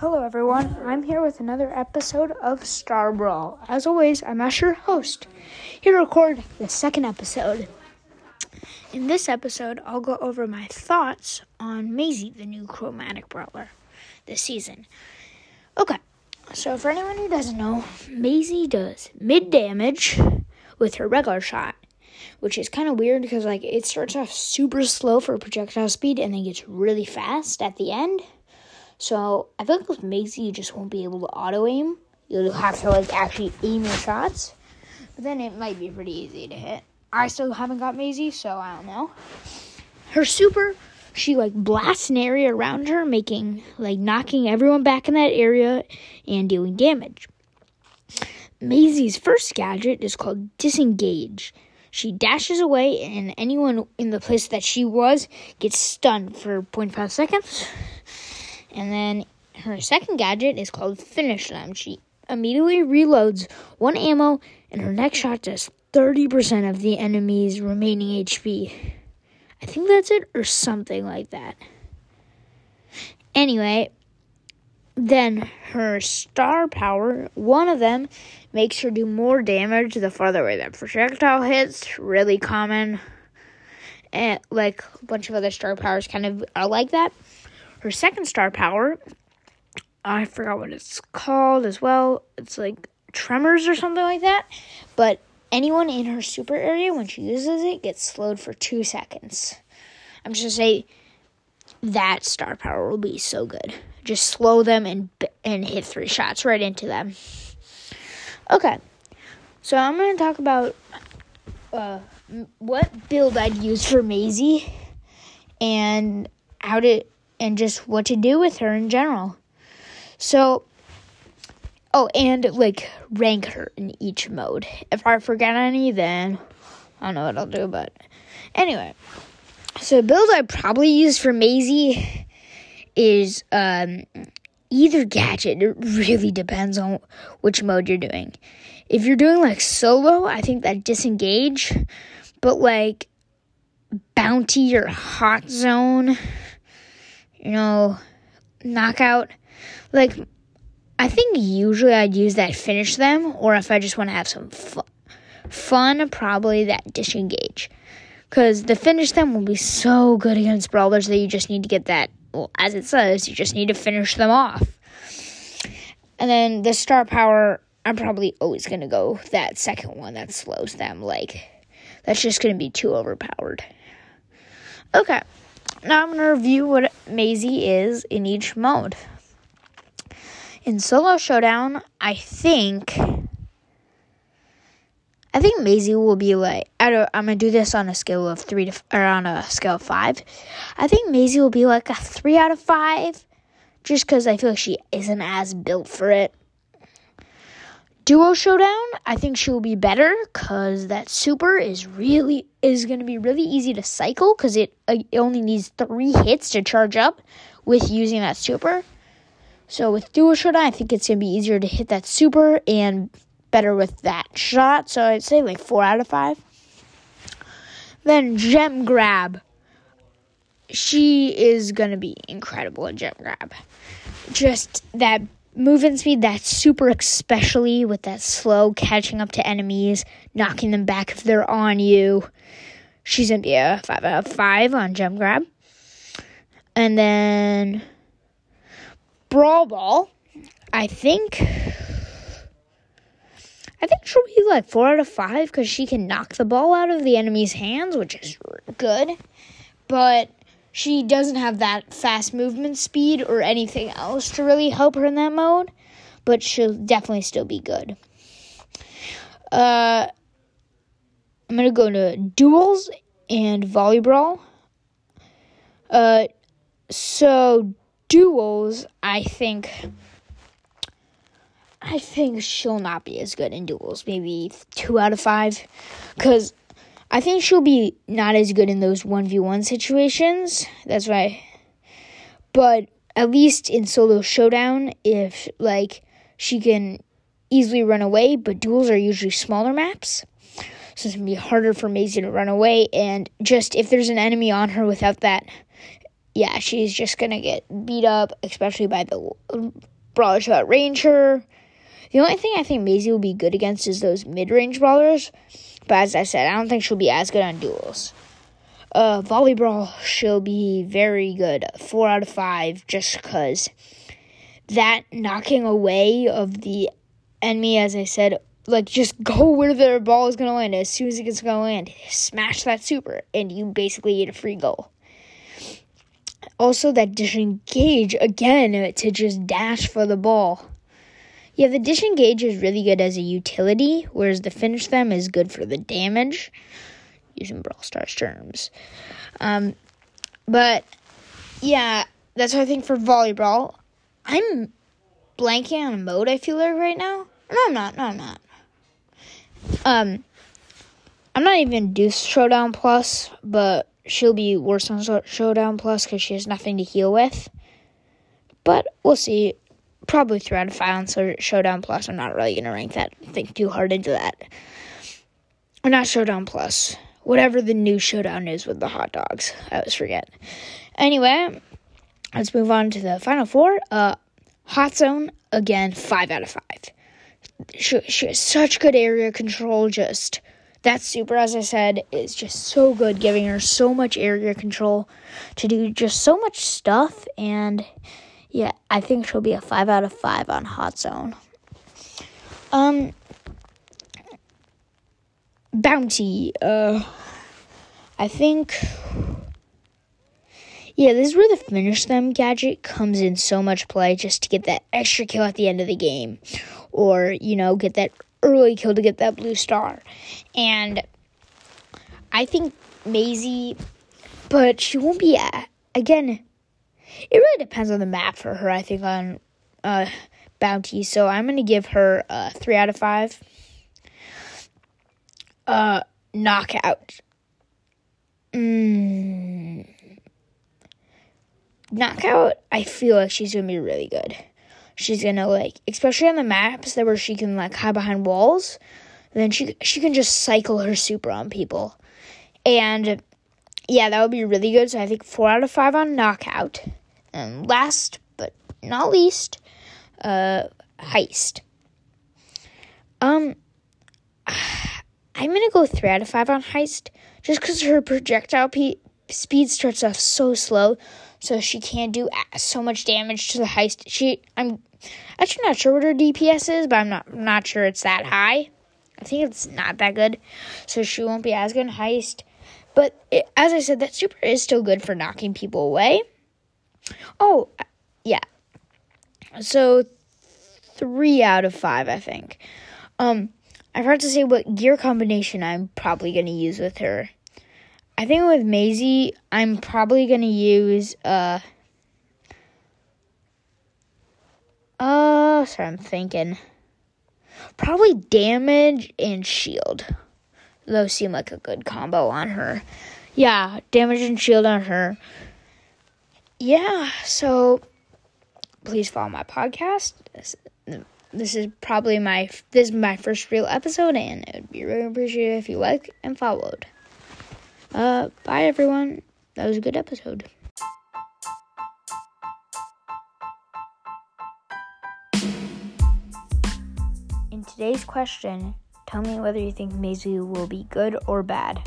Hello, everyone. I'm here with another episode of Star Brawl. As always, I'm Asher, host, here to record the second episode. In this episode, I'll go over my thoughts on Maisie, the new chromatic brawler this season. Okay, so for anyone who doesn't know, Maisie does mid damage with her regular shot, which is kind of weird because like it starts off super slow for projectile speed and then gets really fast at the end. So I feel like with Maisie, you just won't be able to auto aim. You'll have to like actually aim your shots. But then it might be pretty easy to hit. I still haven't got Maisie, so I don't know. Her super, she like blasts an area around her, making like knocking everyone back in that area and dealing damage. Maisie's first gadget is called Disengage. She dashes away, and anyone in the place that she was gets stunned for 0.5 seconds. And then her second gadget is called Finish Them. She immediately reloads one ammo, and her next shot does 30% of the enemy's remaining HP. I think that's it, or something like that. Anyway, then her star power, one of them makes her do more damage the farther away that projectile hits. Really common. And like a bunch of other star powers kind of are like that. Her second star power, I forgot what it's called as well. It's like tremors or something like that. But anyone in her super area, when she uses it, gets slowed for two seconds. I'm just gonna say that star power will be so good. Just slow them and and hit three shots right into them. Okay, so I'm gonna talk about uh, what build I'd use for Maisie and how to and just what to do with her in general. So, oh, and like rank her in each mode. If I forget any, then I don't know what I'll do, but anyway. So, build I probably use for Maisie is um, either gadget. It really depends on which mode you're doing. If you're doing like solo, I think that disengage, but like bounty or hot zone you know, knockout. Like, I think usually I'd use that finish them, or if I just want to have some fun, fun probably that disengage. Because the finish them will be so good against brawlers that you just need to get that, well, as it says, you just need to finish them off. And then the star power, I'm probably always going to go that second one that slows them. Like, that's just going to be too overpowered. Okay. Now I'm going to review what Maisie is in each mode. In Solo Showdown, I think I think Maisie will be like I don't I'm gonna do this on a scale of three to or on a scale of five. I think Maisie will be like a three out of five, just because I feel like she isn't as built for it. Duo Showdown, I think she will be better because that super is really is going to be really easy to cycle because it, uh, it only needs three hits to charge up with using that super. So with Duo Showdown, I think it's going to be easier to hit that super and better with that shot. So I'd say like four out of five. Then Gem Grab. She is going to be incredible at Gem Grab. Just that movement speed that's super especially with that slow catching up to enemies knocking them back if they're on you. She's gonna be a 5 out of 5 on gem grab. And then brawl ball i think i think she'll be like 4 out of 5 because she can knock the ball out of the enemy's hands which is good. But she doesn't have that fast movement speed or anything else to really help her in that mode, but she'll definitely still be good. Uh, I'm gonna go to duels and volleyball. Uh, so duels, I think. I think she'll not be as good in duels. Maybe two out of five, because I think she'll be not as good in those 1v1 situations. That's right. But at least in solo showdown, if like she can easily run away, but duels are usually smaller maps. So it's gonna be harder for Maisie to run away. And just if there's an enemy on her without that yeah, she's just gonna get beat up, especially by the brawlers who outrange her. The only thing I think Maisie will be good against is those mid range brawlers. But as I said, I don't think she'll be as good on duels. Uh, volleyball, she'll be very good. Four out of five, just because that knocking away of the enemy, as I said, like just go where the ball is to land. As soon as it gets to land, smash that super, and you basically get a free goal. Also, that disengage again to just dash for the ball. Yeah, the disengage is really good as a utility, whereas the finish them is good for the damage, using Brawl Stars terms. Um, but yeah, that's what I think for volleyball. I'm blanking on a mode. I feel like right now. No, I'm not. No, I'm not. Um, I'm not even Deuce Showdown Plus, but she'll be worse on Showdown Plus because she has nothing to heal with. But we'll see. Probably three out of five on Showdown Plus. I'm not really gonna rank that. Think too hard into that. Or not Showdown Plus. Whatever the new Showdown is with the hot dogs. I always forget. Anyway, let's move on to the final four. Uh, Hot Zone again, five out of five. She, she has such good area control. Just that super, as I said, is just so good, giving her so much area control to do just so much stuff. And yeah, I think she'll be a five out of five on Hot Zone. Um, Bounty. Uh, I think. Yeah, this is where the finish them gadget comes in so much play just to get that extra kill at the end of the game. Or, you know, get that early kill to get that blue star. And I think Maisie, but she won't be, again, it really depends on the map for her, I think, on uh, Bounty. So I'm going to give her a 3 out of 5. Uh, knockout. Mm. Knockout, I feel like she's going to be really good she's gonna like especially on the maps that where she can like hide behind walls then she she can just cycle her super on people and yeah that would be really good. So i think four out of five on knockout. And last but not least uh heist. Um i'm gonna go three out of five on heist just because her projectile pe- speed starts off so slow so she can't do so much damage to the heist. She i'm Actually, not sure what her DPS is, but I'm not not sure it's that high. I think it's not that good, so she won't be as good in heist. But it, as I said, that super is still good for knocking people away. Oh, yeah. So three out of five, I think. Um, I forgot to say what gear combination I'm probably gonna use with her. I think with Maisie, I'm probably gonna use uh Uh, sorry, I'm thinking. Probably damage and shield. Those seem like a good combo on her. Yeah, damage and shield on her. Yeah, so please follow my podcast. This, is probably my this is my first real episode, and it would be really appreciated if you liked and followed. Uh, bye everyone. That was a good episode. In today's question, tell me whether you think Maisie will be good or bad.